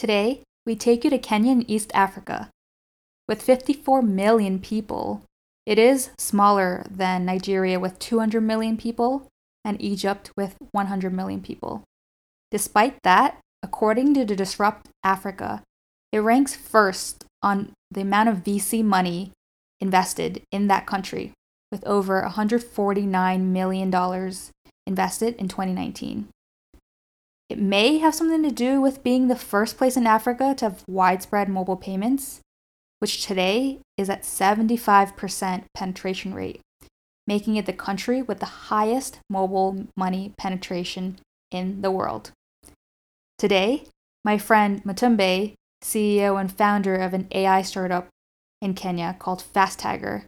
Today, we take you to Kenya in East Africa. With 54 million people, it is smaller than Nigeria with 200 million people and Egypt with 100 million people. Despite that, according to Disrupt Africa, it ranks first on the amount of VC money invested in that country, with over $149 million invested in 2019. It may have something to do with being the first place in Africa to have widespread mobile payments, which today is at 75% penetration rate, making it the country with the highest mobile money penetration in the world. Today, my friend Mutumbe, CEO and founder of an AI startup in Kenya called FastTagger,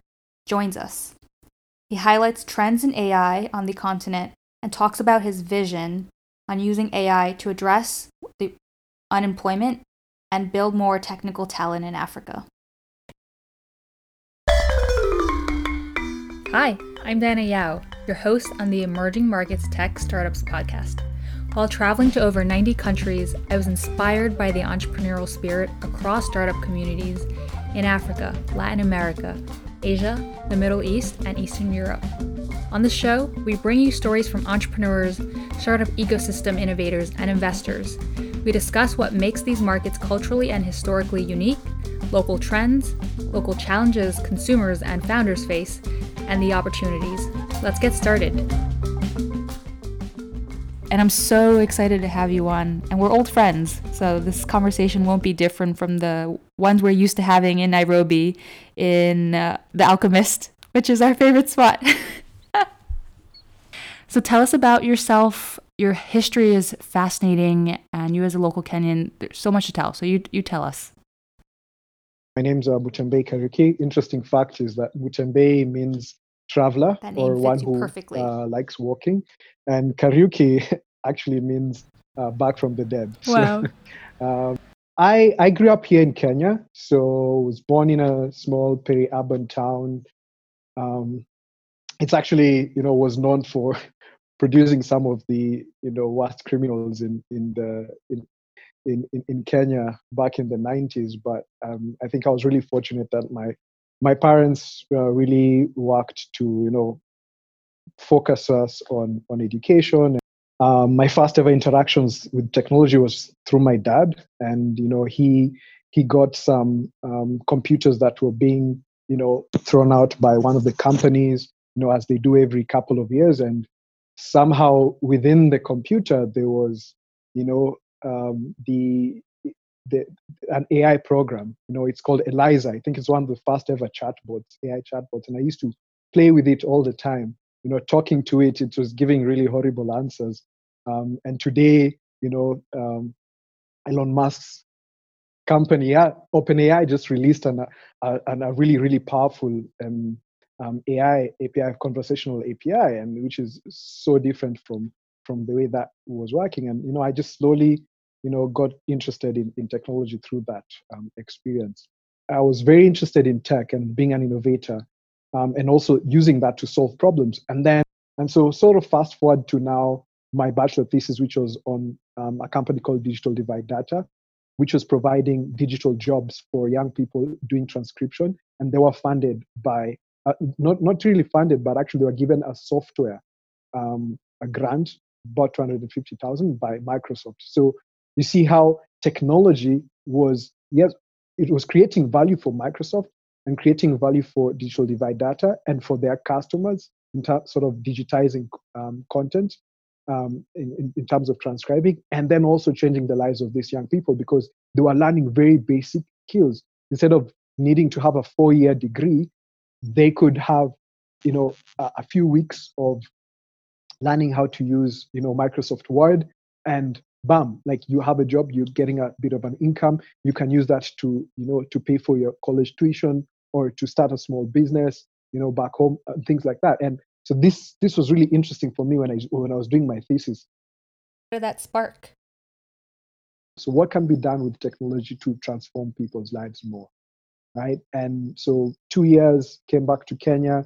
joins us. He highlights trends in AI on the continent and talks about his vision on using AI to address the unemployment and build more technical talent in Africa. Hi, I'm Dana Yao, your host on the Emerging Markets Tech Startups podcast. While traveling to over 90 countries, I was inspired by the entrepreneurial spirit across startup communities in Africa, Latin America, Asia, the Middle East, and Eastern Europe. On the show, we bring you stories from entrepreneurs, startup ecosystem innovators, and investors. We discuss what makes these markets culturally and historically unique, local trends, local challenges consumers and founders face, and the opportunities. Let's get started. And I'm so excited to have you on. And we're old friends, so this conversation won't be different from the ones we're used to having in Nairobi in uh, The Alchemist, which is our favorite spot. So tell us about yourself. Your history is fascinating, and you as a local Kenyan, there's so much to tell. So you you tell us. My name's uh, Mutembe Kariuki. Interesting fact is that Mutembe means traveler or one who uh, likes walking, and Kariuki actually means uh, back from the dead. Wow. So, um, I I grew up here in Kenya, so was born in a small peri-urban town. Um, it's actually you know was known for producing some of the you know worst criminals in in the in in, in Kenya back in the 90s. But um, I think I was really fortunate that my my parents uh, really worked to you know focus us on on education. Um, my first ever interactions with technology was through my dad, and you know he he got some um, computers that were being you know thrown out by one of the companies you know as they do every couple of years and somehow within the computer there was you know um, the the, an AI program. You know, it's called Eliza. I think it's one of the first ever chatbots, AI chatbots, and I used to play with it all the time. You know, talking to it, it was giving really horrible answers. Um, and today, you know, um, Elon Musk's company, OpenAI, just released an, a, a really, really powerful um, um, AI API, conversational API, and which is so different from from the way that was working. And you know, I just slowly, you know, got interested in, in technology through that um, experience. I was very interested in tech and being an innovator, um, and also using that to solve problems. And then, and so, sort of fast forward to now, my bachelor thesis, which was on um, a company called Digital Divide Data, which was providing digital jobs for young people doing transcription, and they were funded by uh, not not really funded, but actually they were given a software, um, a grant, about 250,000 by Microsoft. So you see how technology was yes, it was creating value for Microsoft and creating value for Digital Divide Data and for their customers in terms sort of digitizing um, content um, in, in, terms of transcribing and then also changing the lives of these young people because they were learning very basic skills instead of needing to have a four-year degree they could have you know a, a few weeks of learning how to use you know microsoft word and bam like you have a job you're getting a bit of an income you can use that to you know to pay for your college tuition or to start a small business you know back home and things like that. And so this this was really interesting for me when i when i was doing my thesis. That spark. So what can be done with technology to transform people's lives more right? And so two years came back to Kenya,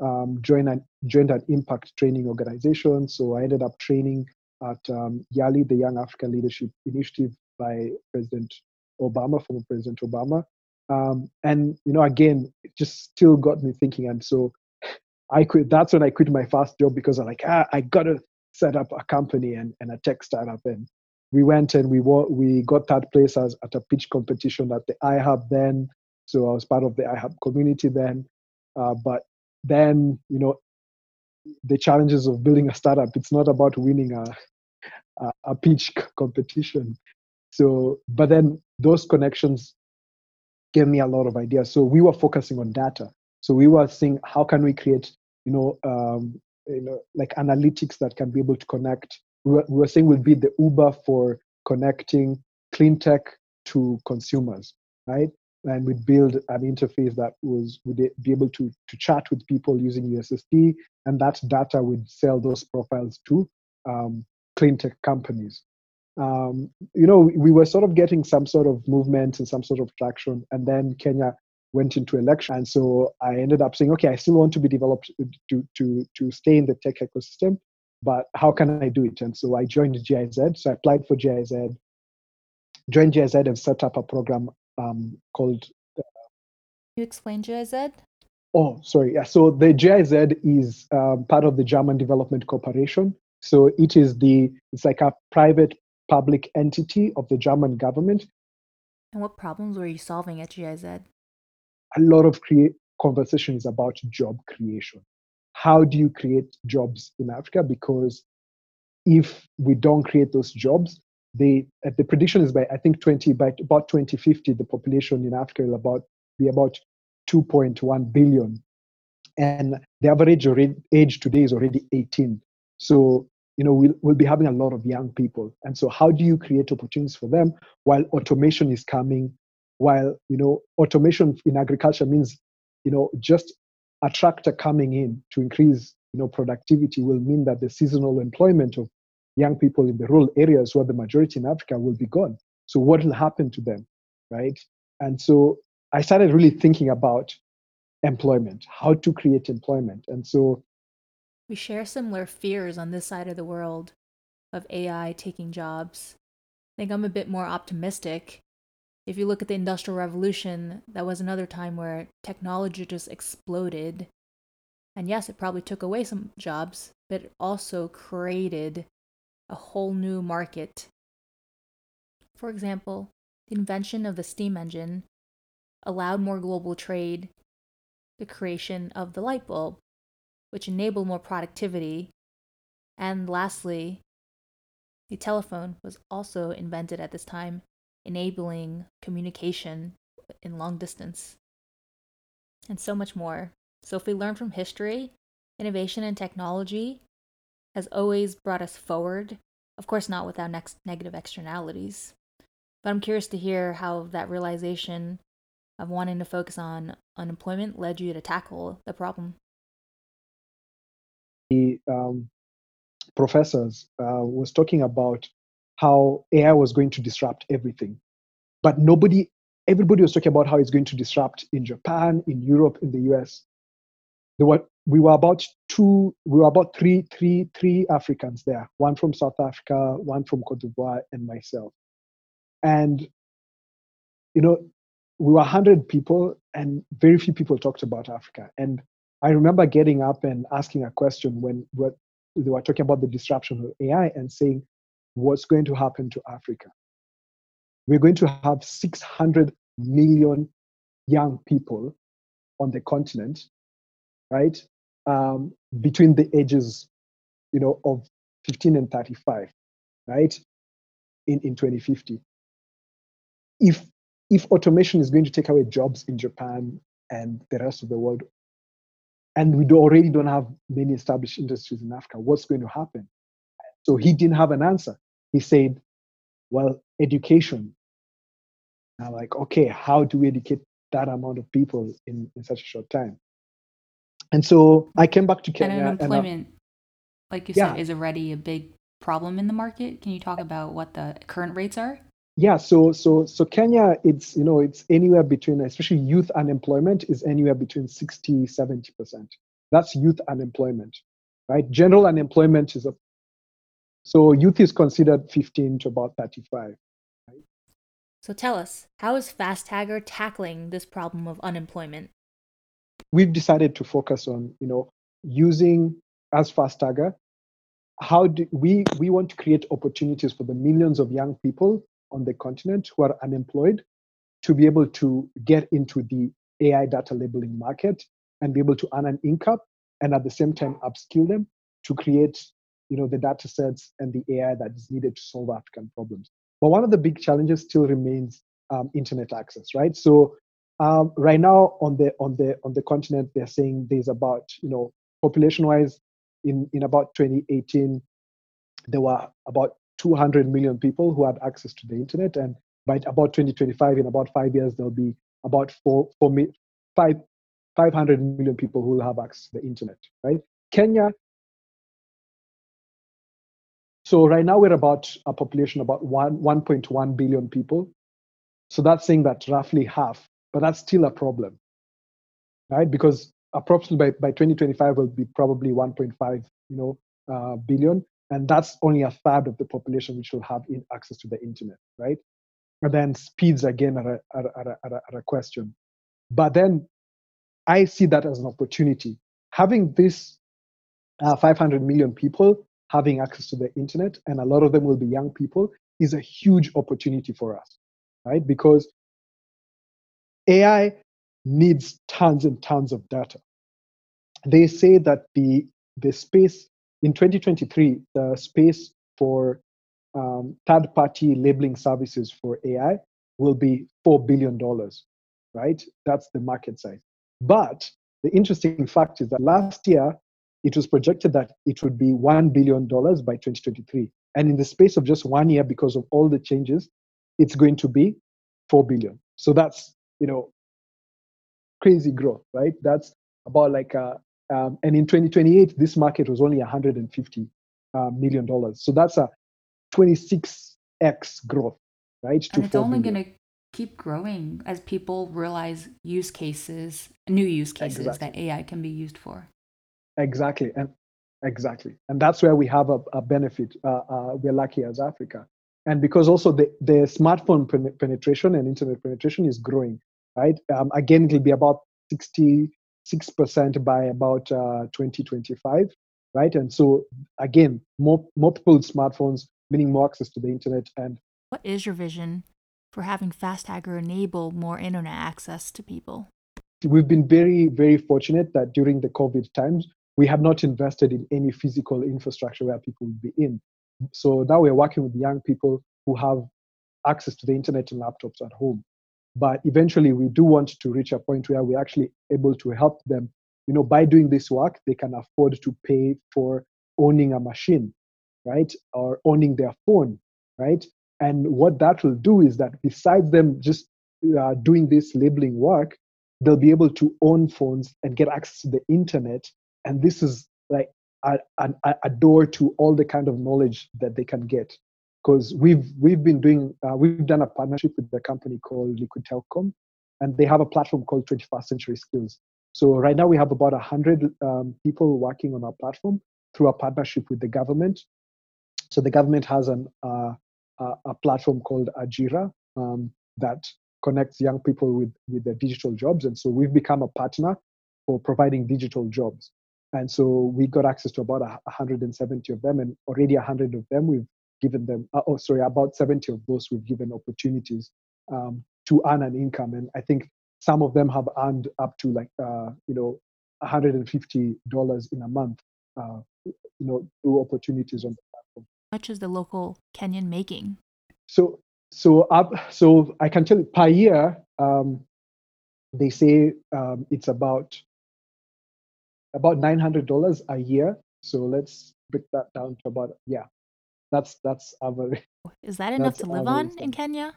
um, joined an joined an impact training organization. So I ended up training at um, YALI, the Young African Leadership Initiative, by President Obama, former President Obama. Um, and you know, again, it just still got me thinking. And so I quit. That's when I quit my first job because I'm like, ah, I gotta set up a company and, and a tech startup. And we went and we we got third place as, at a pitch competition at the iHub then. So I was part of the iHub community then. Uh, but then, you know, the challenges of building a startup, it's not about winning a, a, a pitch competition. So, but then those connections gave me a lot of ideas. So we were focusing on data. So we were saying, how can we create, you know, um, you know, like analytics that can be able to connect. We were, we were saying we'll be the Uber for connecting clean tech to consumers, right? And we'd build an interface that was would be able to to chat with people using USSD, and that data would sell those profiles to um, clean tech companies. Um, you know, we were sort of getting some sort of movement and some sort of traction, and then Kenya went into election. And so I ended up saying, okay, I still want to be developed to, to, to stay in the tech ecosystem, but how can I do it? And so I joined GIZ. So I applied for GIZ, joined GIZ and set up a program um, called. Uh, you explain GIZ? Oh, sorry. Yeah. So the GIZ is um, part of the German Development Corporation. So it is the, it's like a private public entity of the German government. And what problems were you solving at GIZ? a lot of create conversation is about job creation. How do you create jobs in Africa? Because if we don't create those jobs, they uh, the prediction is by I think 20 by about 2050 the population in Africa will about be about 2.1 billion, and the average age today is already 18. So you know we'll, we'll be having a lot of young people, and so how do you create opportunities for them while automation is coming? While you know automation in agriculture means you know just a tractor coming in to increase you know productivity will mean that the seasonal employment of young people in the rural areas who are the majority in africa will be gone. So what will happen to them right? And so i started really thinking about employment how to create employment. And so we share similar fears on this side of the world of ai taking jobs. I think i'm a bit more optimistic. If you look at the Industrial Revolution, that was another time where technology just exploded. And yes, it probably took away some jobs, but it also created a whole new market. For example, the invention of the steam engine allowed more global trade, the creation of the light bulb, which enabled more productivity, and lastly, the telephone was also invented at this time enabling communication in long distance, and so much more. So, if we learn from history, innovation and technology has always brought us forward, of course, not without next negative externalities. But I'm curious to hear how that realization of wanting to focus on unemployment led you to tackle the problem. The um, professors uh, was talking about how AI was going to disrupt everything. But nobody, everybody was talking about how it's going to disrupt in Japan, in Europe, in the US. There were, we were about two, we were about three, three, three Africans there, one from South Africa, one from Cote d'Ivoire, and myself. And, you know, we were 100 people, and very few people talked about Africa. And I remember getting up and asking a question when they were talking about the disruption of AI and saying, what's going to happen to Africa. We're going to have 600 million young people on the continent, right? Um, between the ages, you know, of 15 and 35, right? In, in 2050. If if automation is going to take away jobs in Japan and the rest of the world, and we already don't have many established industries in Africa, what's going to happen? So he didn't have an answer he said, well, education. And I'm like, okay, how do we educate that amount of people in, in such a short time? And so I came back to Kenya. And unemployment, and like you yeah. said, is already a big problem in the market. Can you talk about what the current rates are? Yeah, so so so Kenya, it's you know it's anywhere between, especially youth unemployment is anywhere between 60, 70 percent. That's youth unemployment, right? General unemployment is a so youth is considered 15 to about 35. Right? So tell us, how is FastTagger tackling this problem of unemployment? We've decided to focus on, you know, using as FastTagger, how do we we want to create opportunities for the millions of young people on the continent who are unemployed to be able to get into the AI data labeling market and be able to earn an income and at the same time upskill them to create you know the data sets and the AI that is needed to solve African problems. But one of the big challenges still remains um, internet access, right? So um, right now on the on the on the continent, they're saying there's about you know population-wise in in about 2018 there were about 200 million people who had access to the internet, and by about 2025, in about five years, there'll be about four, four, five, 500 million people who will have access to the internet, right? Kenya so right now we're about a population about one 1.1 billion people. So that's saying that roughly half, but that's still a problem, right? Because approximately by, by 2025 will be probably 1.5, you know, uh, billion, and that's only a third of the population which will have in access to the internet, right? And then speeds again are a, are, are, a, are a question. But then I see that as an opportunity. Having this uh, 500 million people having access to the internet, and a lot of them will be young people, is a huge opportunity for us, right? Because AI needs tons and tons of data. They say that the the space in 2023, the space for um, third-party labeling services for AI will be four billion dollars, right? That's the market size. But the interesting fact is that last year it was projected that it would be $1 billion by 2023. And in the space of just one year, because of all the changes, it's going to be 4 billion. So that's, you know, crazy growth, right? That's about like, uh, um, and in 2028, this market was only 150 uh, million dollars. So that's a 26x growth, right? And it's only going to keep growing as people realize use cases, new use cases exactly. that AI can be used for. Exactly, and exactly, and that's where we have a, a benefit. Uh, uh, we're lucky as Africa, and because also the the smartphone pen- penetration and internet penetration is growing. Right, um, again, it'll be about sixty six percent by about uh, 2025. Right, and so again, more multiple smartphones, meaning more access to the internet. And what is your vision for having FastTagger enable more internet access to people? We've been very, very fortunate that during the COVID times, we have not invested in any physical infrastructure where people would be in. So now we're working with young people who have access to the internet and laptops at home. But eventually, we do want to reach a point where we're actually able to help them. You know, by doing this work, they can afford to pay for owning a machine, right? Or owning their phone, right? And what that will do is that besides them just uh, doing this labeling work, they'll be able to own phones and get access to the internet and this is like a, a, a door to all the kind of knowledge that they can get. Because we've we've been doing uh, we've done a partnership with a company called liquid telecom and they have a platform called 21st century skills. So right now we have about 100 um, people working on our platform through a partnership with the government. So the government has an, uh, a platform called ajira um, that connects young people with with their digital jobs. And so we've become a partner for providing digital jobs and so we got access to about 170 of them, and already 100 of them we've given them, uh, oh, sorry, about 70 of those we've given opportunities um, to earn an income. And I think some of them have earned up to like, uh, you know, $150 in a month, uh, you know, through opportunities on the platform. How much is the local Kenyan making? So, so up, so I can tell you per year, um, they say um, it's about about nine hundred dollars a year. So let's break that down to about yeah, that's that's average. Is that enough to live on in Kenya?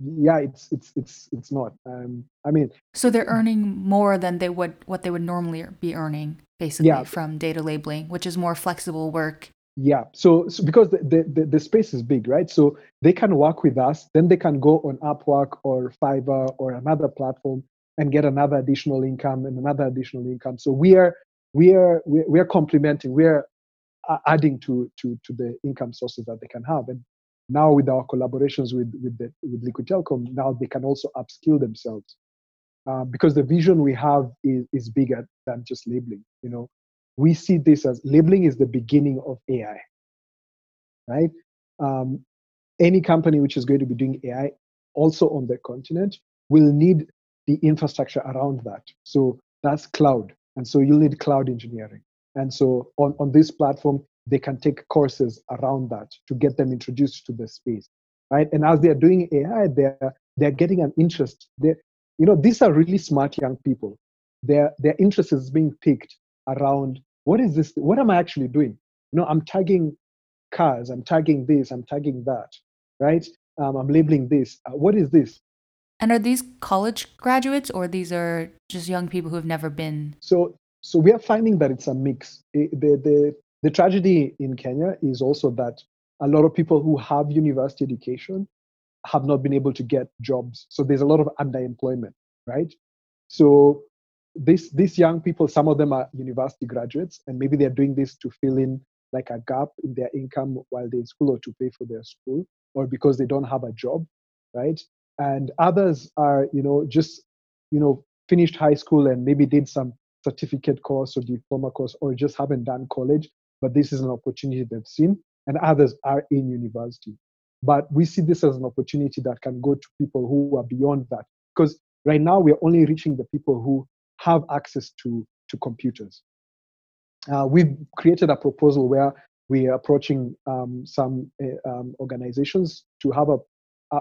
Yeah, it's it's it's it's not. Um, I mean, so they're earning more than they would what they would normally be earning, basically, yeah. from data labeling, which is more flexible work. Yeah. So, so because the, the, the space is big, right? So they can work with us, then they can go on Upwork or Fiverr or another platform and get another additional income and another additional income. So we are we are we are complementing, we are adding to to to the income sources that they can have. And now with our collaborations with with the, with Liquid Telecom, now they can also upskill themselves uh, because the vision we have is, is bigger than just labeling. You know, we see this as labeling is the beginning of AI, right? Um, any company which is going to be doing AI also on the continent will need the infrastructure around that. So that's cloud. And so you'll need cloud engineering. And so on, on this platform, they can take courses around that to get them introduced to the space. Right. And as they're doing AI, they're they're getting an interest. They you know, these are really smart young people. Their their interest is being picked around what is this? What am I actually doing? You know, I'm tagging cars, I'm tagging this, I'm tagging that, right? Um, I'm labeling this. Uh, what is this? And are these college graduates or these are just young people who have never been? So, so we are finding that it's a mix. It, the, the, the tragedy in Kenya is also that a lot of people who have university education have not been able to get jobs. So there's a lot of underemployment, right? So this these young people, some of them are university graduates, and maybe they're doing this to fill in like a gap in their income while they're in school or to pay for their school, or because they don't have a job, right? And others are, you know, just, you know, finished high school and maybe did some certificate course or diploma course or just haven't done college, but this is an opportunity they've seen. And others are in university. But we see this as an opportunity that can go to people who are beyond that. Because right now we're only reaching the people who have access to, to computers. Uh, we've created a proposal where we are approaching um, some uh, um, organizations to have a,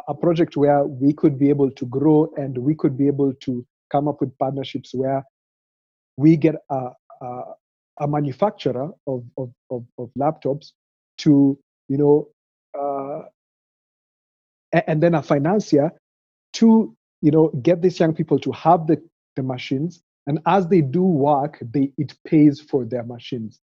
a project where we could be able to grow and we could be able to come up with partnerships where we get a, a, a manufacturer of, of, of, of, laptops to, you know, uh, and then a financier to, you know, get these young people to have the, the machines and as they do work, they, it pays for their machines.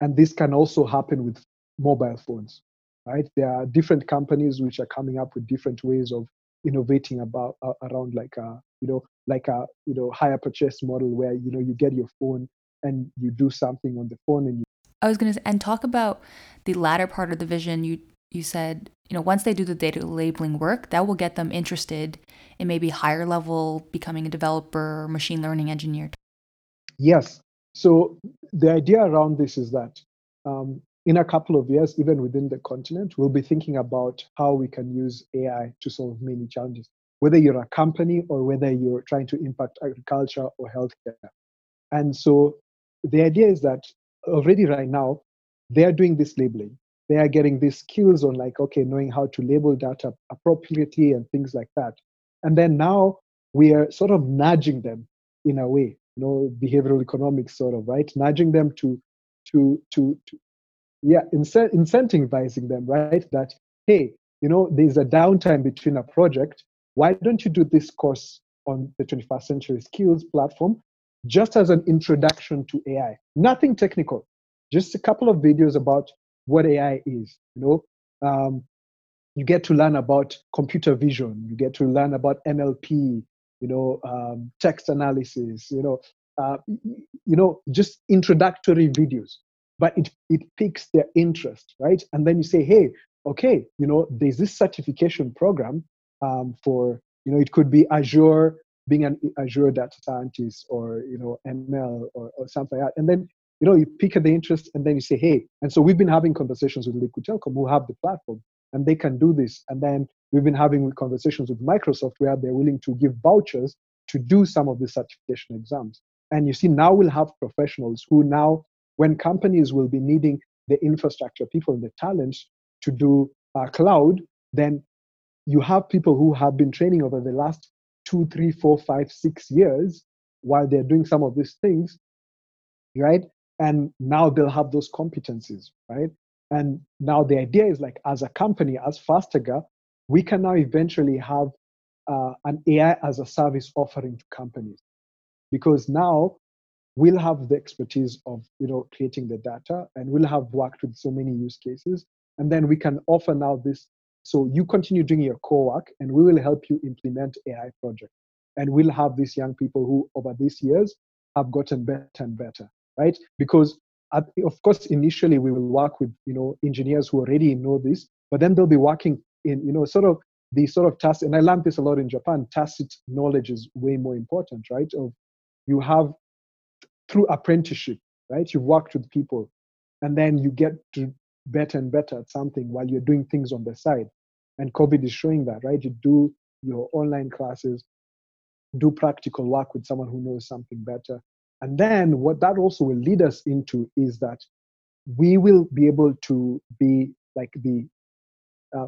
And this can also happen with mobile phones, right? There are different companies which are coming up with different ways of innovating about uh, around like a you know like a you know hire purchase model where you know you get your phone and you do something on the phone and you I was going to and talk about the latter part of the vision. You you said you know once they do the data labeling work that will get them interested in maybe higher level becoming a developer machine learning engineer. Yes. So the idea around this is that um, in a couple of years even within the continent we'll be thinking about how we can use ai to solve many challenges whether you're a company or whether you're trying to impact agriculture or healthcare. And so the idea is that already right now they're doing this labeling. They are getting these skills on like okay knowing how to label data appropriately and things like that. And then now we are sort of nudging them in a way you know behavioral economics sort of right? Nudging them to to, to yeah incent- incentivizing them right that hey you know there's a downtime between a project why don't you do this course on the 21st century skills platform just as an introduction to ai nothing technical just a couple of videos about what AI is. You know, um, you get to learn about computer vision. You get to learn about NLP. You know, um, text analysis. You know, uh, you know, just introductory videos. But it it piques their interest, right? And then you say, hey, okay, you know, there's this certification program um, for you know, it could be Azure being an Azure data scientist or you know ML or, or something like that. And then you know, you pick at the interest and then you say, hey. And so we've been having conversations with Liquid Telecom who have the platform and they can do this. And then we've been having conversations with Microsoft where they're willing to give vouchers to do some of the certification exams. And you see, now we'll have professionals who now, when companies will be needing the infrastructure, people and the talents to do uh, cloud, then you have people who have been training over the last two, three, four, five, six years while they're doing some of these things, right? and now they'll have those competencies right and now the idea is like as a company as FastTagger we can now eventually have uh, an ai as a service offering to companies because now we'll have the expertise of you know creating the data and we'll have worked with so many use cases and then we can offer now this so you continue doing your core work and we will help you implement ai project and we'll have these young people who over these years have gotten better and better right? Because of course, initially we will work with you know engineers who already know this, but then they'll be working in, you know, sort of the sort of tacit, and I learned this a lot in Japan, tacit knowledge is way more important, right? Of you have through apprenticeship, right? You've worked with people and then you get to better and better at something while you're doing things on the side. And COVID is showing that, right? You do your online classes, do practical work with someone who knows something better. And then what that also will lead us into is that we will be able to be like the uh,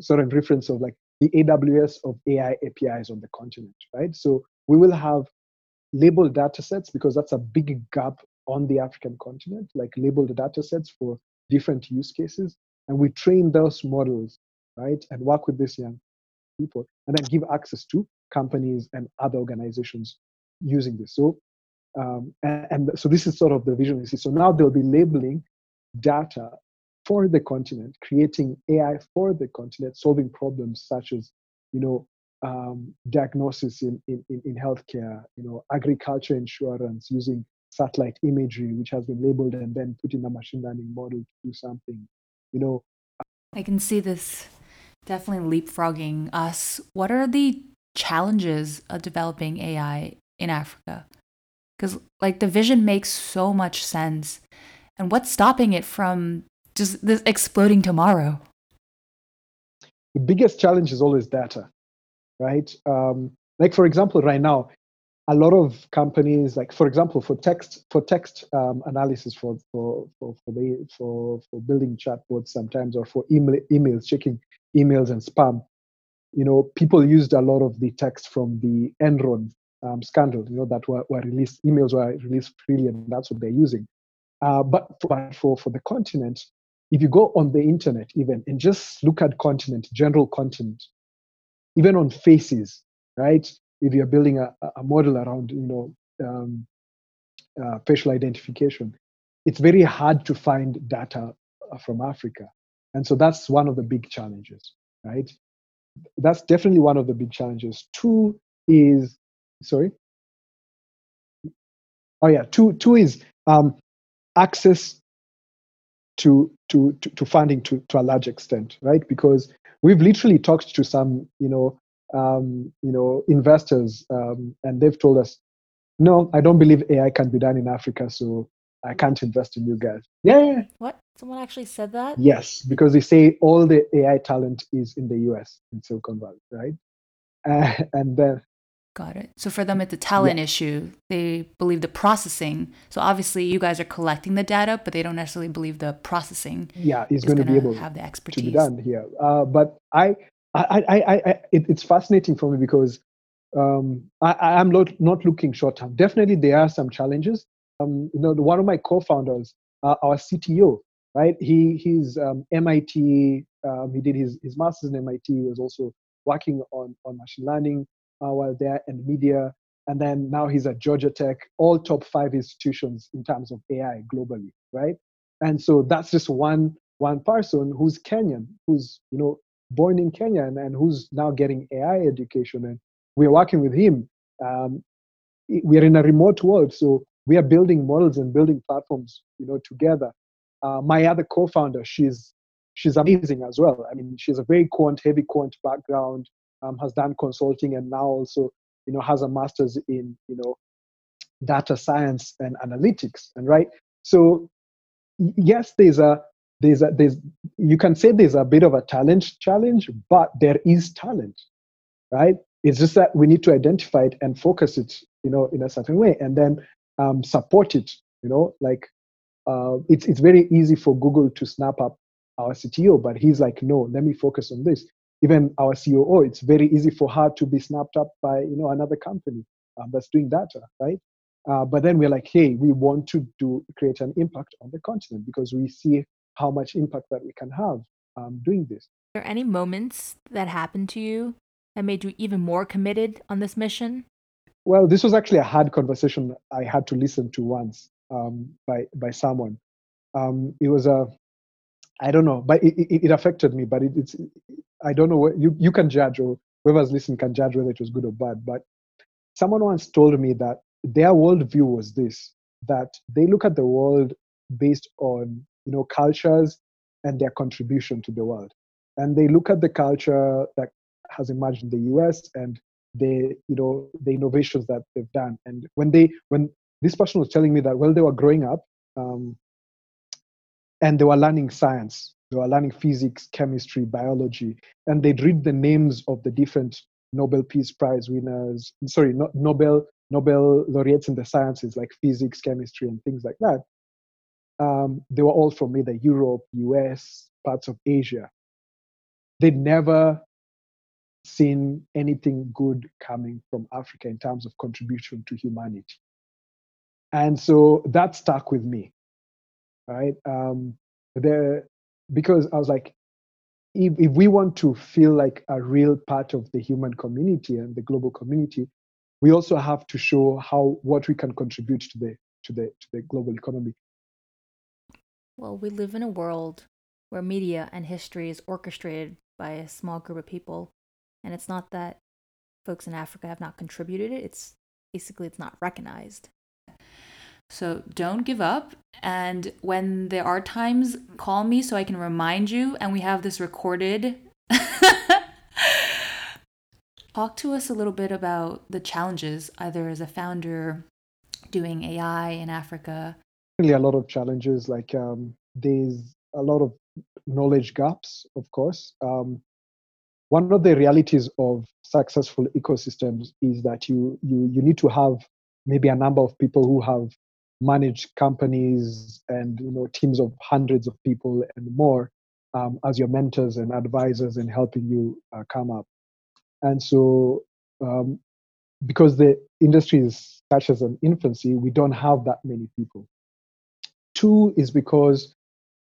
sort of reference of like the AWS of AI APIs on the continent, right? So we will have labeled data sets because that's a big gap on the African continent, like labeled data sets for different use cases. And we train those models, right, and work with these young people and then give access to companies and other organizations using this. So, um, and, and, so this is sort of the vision see. So now they'll be labeling data for the continent, creating AI for the continent, solving problems such as, you know, um, diagnosis in, in, in healthcare, you know, agriculture insurance using satellite imagery, which has been labeled and then put in a machine learning model to do something, you know. I can see this definitely leapfrogging us. What are the challenges of developing AI in Africa? Because, like, the vision makes so much sense. And what's stopping it from just this exploding tomorrow? The biggest challenge is always data, right? Um, like, for example, right now, a lot of companies, like for example, for text for text um, analysis for for for for, the, for for building chatbots sometimes, or for email, emails, checking emails and spam, you know, people used a lot of the text from the Enron um, scandal, you know, that were, were released, emails were released freely, and that's what they're using. Uh, but for, for for the continent, if you go on the internet even and just look at continent, general content, even on faces, right? if you're building a, a model around you know um, uh, facial identification, it's very hard to find data uh, from Africa, and so that's one of the big challenges, right? That's definitely one of the big challenges. Two is sorry. Oh yeah, two two is um, access to, to to to funding to to a large extent, right? Because we've literally talked to some you know um, you know, investors, um, and they've told us, no, I don't believe AI can be done in Africa, so I can't invest in you guys. Yeah. What? Someone actually said that? Yes, because they say all the AI talent is in the US, in Silicon Valley, right? Uh, and then. Got it. So for them, it's a talent yeah. issue. They believe the processing. So obviously, you guys are collecting the data, but they don't necessarily believe the processing. Yeah, is, going to be able have the expertise to be done here. Uh, but I, I, I, I, it, it's fascinating for me because um, I, am not, not looking short term. Definitely, there are some challenges. Um, you know, one of my co-founders, uh, our CTO, right? He he's um, MIT. Um, he did his his master's in MIT. He was also working on on machine learning while there and media. And then now he's at Georgia Tech, all top five institutions in terms of AI globally, right? And so that's just one one person who's Kenyan, who's you know born in Kenya and, and who's now getting AI education. And we're working with him. Um, we are in a remote world, so we are building models and building platforms, you know, together. Uh, my other co-founder, she's she's amazing as well. I mean, she's a very quant, heavy quant background, um, has done consulting, and now also, you know, has a master's in, you know, data science and analytics. And right, so yes, there's a there's a, there's you can say there's a bit of a talent challenge, but there is talent, right? It's just that we need to identify it and focus it, you know, in a certain way, and then um, support it. You know, like uh, it's it's very easy for Google to snap up our CTO, but he's like, no, let me focus on this. Even our COO, it's very easy for her to be snapped up by you know another company um, that's doing data, right? Uh, but then we're like, hey, we want to do create an impact on the continent because we see how much impact that we can have um, doing this. Are there any moments that happened to you that made you even more committed on this mission? Well, this was actually a hard conversation I had to listen to once um, by by someone. Um, it was a, I don't know, but it, it, it affected me. But it, it's, I don't know. What, you you can judge, or whoever's listening can judge whether it was good or bad. But someone once told me that their worldview was this: that they look at the world based on you know cultures and their contribution to the world. And they look at the culture that has emerged in the US and the you know the innovations that they've done. And when they when this person was telling me that while they were growing up um, and they were learning science, they were learning physics, chemistry, biology, and they'd read the names of the different Nobel Peace Prize winners, sorry, no, Nobel Nobel laureates in the sciences like physics, chemistry, and things like that. Um, they were all from either Europe, US, parts of Asia. They'd never seen anything good coming from Africa in terms of contribution to humanity. And so that stuck with me, right? Um, the, because I was like, if, if we want to feel like a real part of the human community and the global community, we also have to show how what we can contribute to the to the to the global economy. Well, we live in a world where media and history is orchestrated by a small group of people, and it's not that folks in Africa have not contributed. It's basically it's not recognized. So don't give up. And when there are times, call me so I can remind you. And we have this recorded. Talk to us a little bit about the challenges, either as a founder doing AI in Africa. Really, a lot of challenges. Like um, there's a lot of knowledge gaps, of course. Um, one of the realities of successful ecosystems is that you you you need to have maybe a number of people who have manage companies and you know teams of hundreds of people and more um, as your mentors and advisors in helping you uh, come up. And so, um, because the industry is such as an infancy, we don't have that many people. Two is because,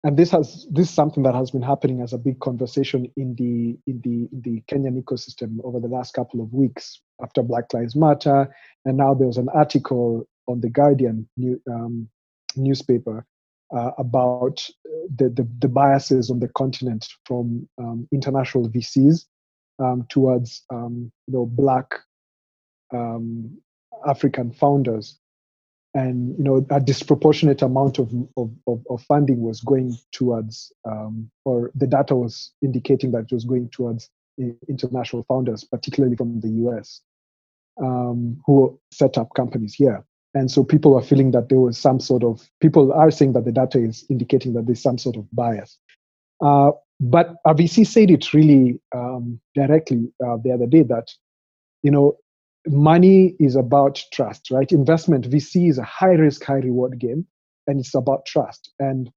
and this has this is something that has been happening as a big conversation in the in the in the Kenyan ecosystem over the last couple of weeks after Black Lives Matter, and now there was an article on the Guardian new, um, newspaper uh, about the, the, the, biases on the continent from um, international VCs um, towards um, you know black um, African founders, and you know a disproportionate amount of of, of, funding was going towards, um, or the data was indicating that it was going towards international founders, particularly from the US, who set up companies here. And so people are feeling that there was some sort of, people are saying that the data is indicating that there's some sort of bias. Uh, but RVC said it really um, directly uh, the other day that, you know, money is about trust, right? Investment, VC is a high risk, high reward game, and it's about trust. And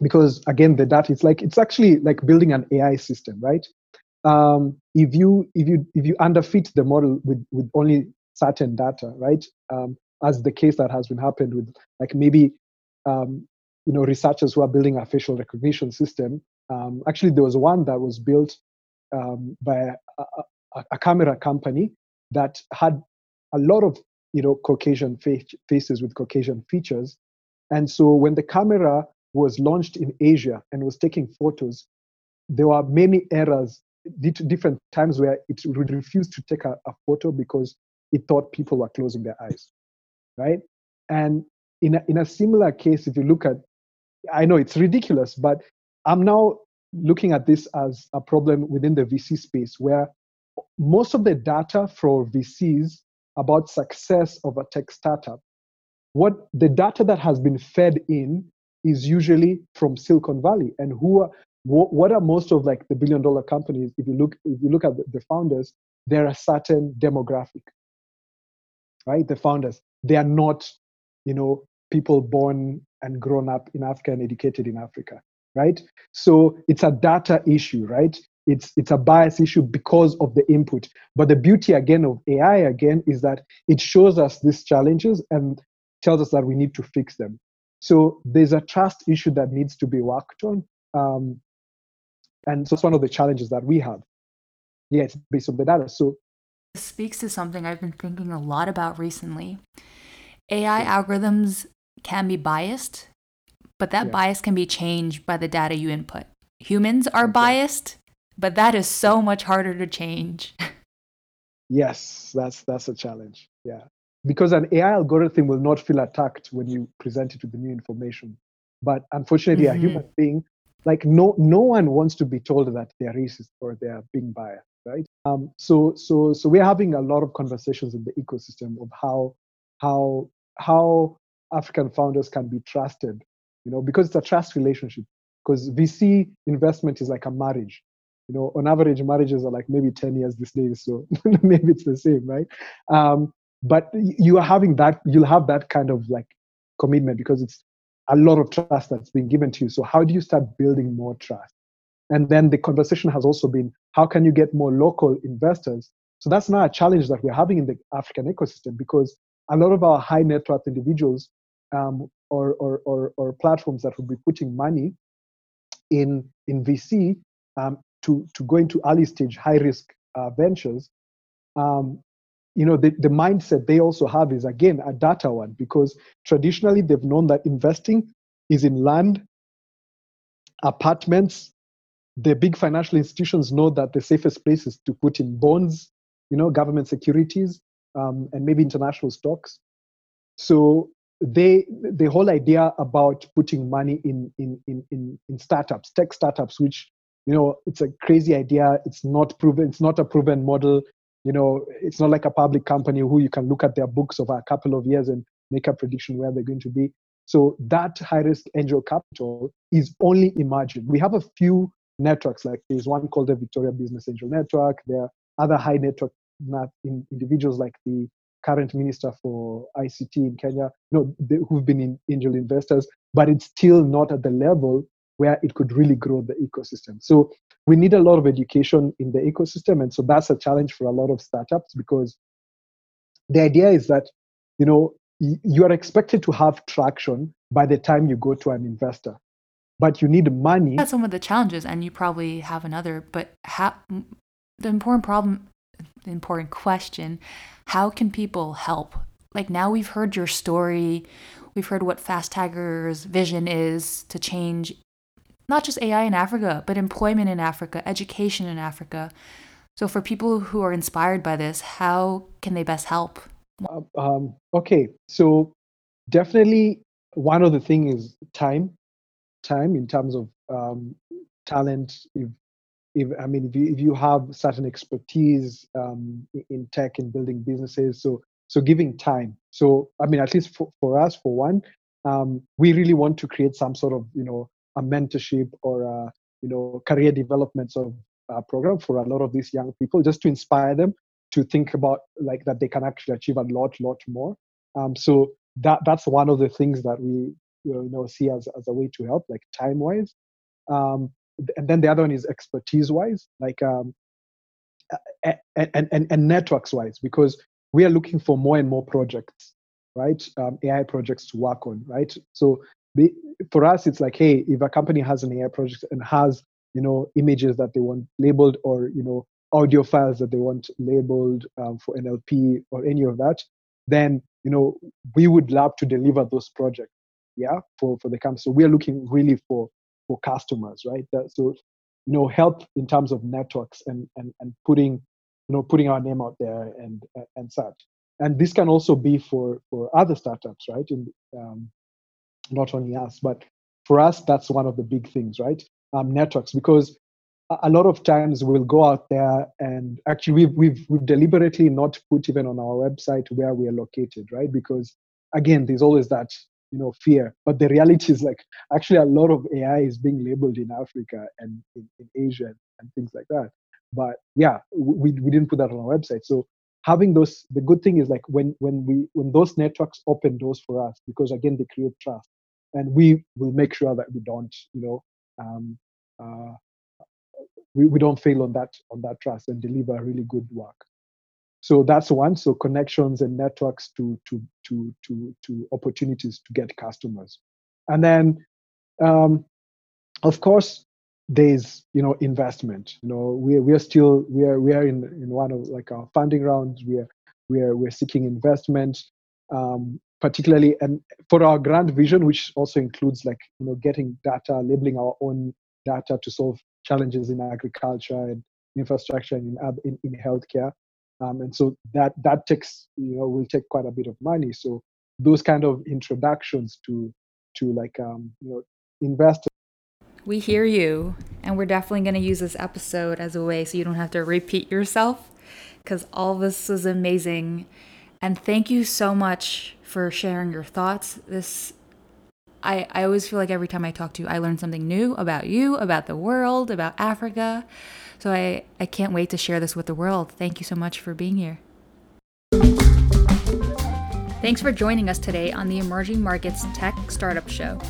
because again, the data, it's like, it's actually like building an AI system, right? Um, if you if you if you underfit the model with with only certain data, right? Um, as the case that has been happened with like maybe um, you know researchers who are building a facial recognition system. Um, actually, there was one that was built um, by a, a, a, camera company that had a lot of you know Caucasian face, faces with Caucasian features, and so when the camera was launched in Asia and was taking photos, there were many errors, different times where it would refuse to take a, a photo because it thought people were closing their eyes right? And in a, in a similar case, if you look at, I know it's ridiculous, but I'm now looking at this as a problem within the VC space where most of the data for VCs about success of a tech startup, what the data that has been fed in is usually from Silicon Valley. And who are, what are most of like the billion dollar companies? If you look, if you look at the founders, they're a certain demographic, right? The founders they are not, you know, people born and grown up in Africa and educated in Africa, right? So it's a data issue, right? It's it's a bias issue because of the input. But the beauty again of AI again is that it shows us these challenges and tells us that we need to fix them. So there's a trust issue that needs to be worked on. Um, and so it's one of the challenges that we have. Yes, based on the data. So speaks to something I've been thinking a lot about recently. AI algorithms can be biased, but that yeah. bias can be changed by the data you input. Humans are biased, but that is so much harder to change. yes, that's that's a challenge. Yeah. Because an AI algorithm will not feel attacked when you present it with the new information. But unfortunately, mm-hmm. a human being like no no one wants to be told that they're racist or they're being biased? Um, so so so we're having a lot of conversations in the ecosystem of how how how African founders can be trusted, you know, because it's a trust relationship. Because VC investment is like a marriage. You know, on average, marriages are like maybe 10 years these days, so maybe it's the same, right? Um, but you are having that, you'll have that kind of like commitment because it's a lot of trust that's been given to you. So how do you start building more trust? And then the conversation has also been how can you get more local investors? So that's now a challenge that we're having in the African ecosystem because a lot of our high net worth individuals um, or, or, or, or, platforms that will be putting money in, in VC um, to, to go into early stage high risk uh, ventures, um, you know, the, the mindset they also have is again a data one because traditionally they've known that investing is in land, apartments. The big financial institutions know that the safest place is to put in bonds, you know, government securities, um, and maybe international stocks. So they the whole idea about putting money in in in in, in startups, tech startups, which you know it's a crazy idea. It's not proven. It's not a proven model. You know, it's not like a public company who you can look at their books over a couple of years and make a prediction where they're going to be. So that high risk angel capital is only emerging. We have a few networks, like there's one called the Viktoria Business Angel Network. There are other high network individuals like the current minister for ICT in Kenya, you know, they, who've been in angel investors, but it's still not at the level where it could really grow the ecosystem. So we need a lot of education in the ecosystem, and so that's a challenge for a lot of startups because the idea is that you know you are expected to have traction by the time you go to an investor but you need money. That's some of the challenges and you probably have another but how the important problem the important question how can people help? Like now we've heard your story. We've heard what FastTagger's vision is to change not just ai in africa but employment in africa education in africa. So for people who are inspired by this how can they best help? Uh, um, okay so definitely one of the things is time time in terms of um, talent if if I mean if you if you have certain expertise um, in tech and building businesses, so so giving time. So I mean, at least for, for us, for one, um, we really want to create some sort of you know a mentorship or a you know career development sort of uh, program for a lot of these young people, just to inspire them to think about like that they can actually achieve a lot, lot more. Um, so that that's one of the things that we you know see as as a way to help, like time wise. Um, and then the other one is expertise wise like um, and, and, and networks wise because we are looking for more and more projects right? Um, ai projects to work on right? So the, for us it's like hey if a company has an ai project and has you know images that they want labeled or you know audio files that they want labeled um, for nlp or any of that then you know we would love to deliver those projects yeah for for the company so we are looking really for for customers, right? That, so, you know, help in terms of networks and, and, and putting, you know, putting our name out there and, and such. And this can also be for, for other startups, right? In, um, not only us, but for us, that's one of the big things, right? Um, networks, because a lot of times we'll go out there and actually we've, we've, we've deliberately not put even on our website where we are located, right? Because again, there's always that you know fear. But the reality is like actually a lot of ai is being labeled in africa and in, in asia and things like that. But yeah we, we didn't put that on our website. So having those the good thing is like when when we when those networks open doors for us because again they create trust and we will make sure that we don't you know um, uh, we, we don't fail on that on that trust and deliver really good work so that's one. So connections and networks to to to to to opportunities to get customers. And then um, of course there's you know investment. You know we we are still we are we are in in one of like our funding rounds. We are we are we're seeking investment um, particularly and for our grand vision which also includes like you know getting data labeling our own data to solve challenges in agriculture and infrastructure and in, in, in healthcare um, and so that that takes you know will take quite a bit of money so those kind of introductions to to like um, you know investors we hear you. And we're definitely going to use this episode as a way so you don't have to repeat yourself because all this is amazing. And thank you so much for sharing your thoughts. This I, I always feel like every time I talk to you, I learn something new about you, about the world, about Africa. So I, I can't wait to share this with the world. Thank you so much for being here. Thanks for joining us today on the Emerging Markets Tech Startup Show.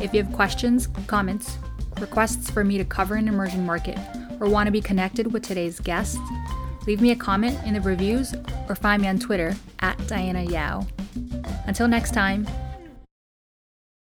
If you have questions, comments, requests for me to cover an emerging market, or want to be connected with today's guest, leave me a comment in the reviews or find me on Twitter at Diana Yao. Until next time,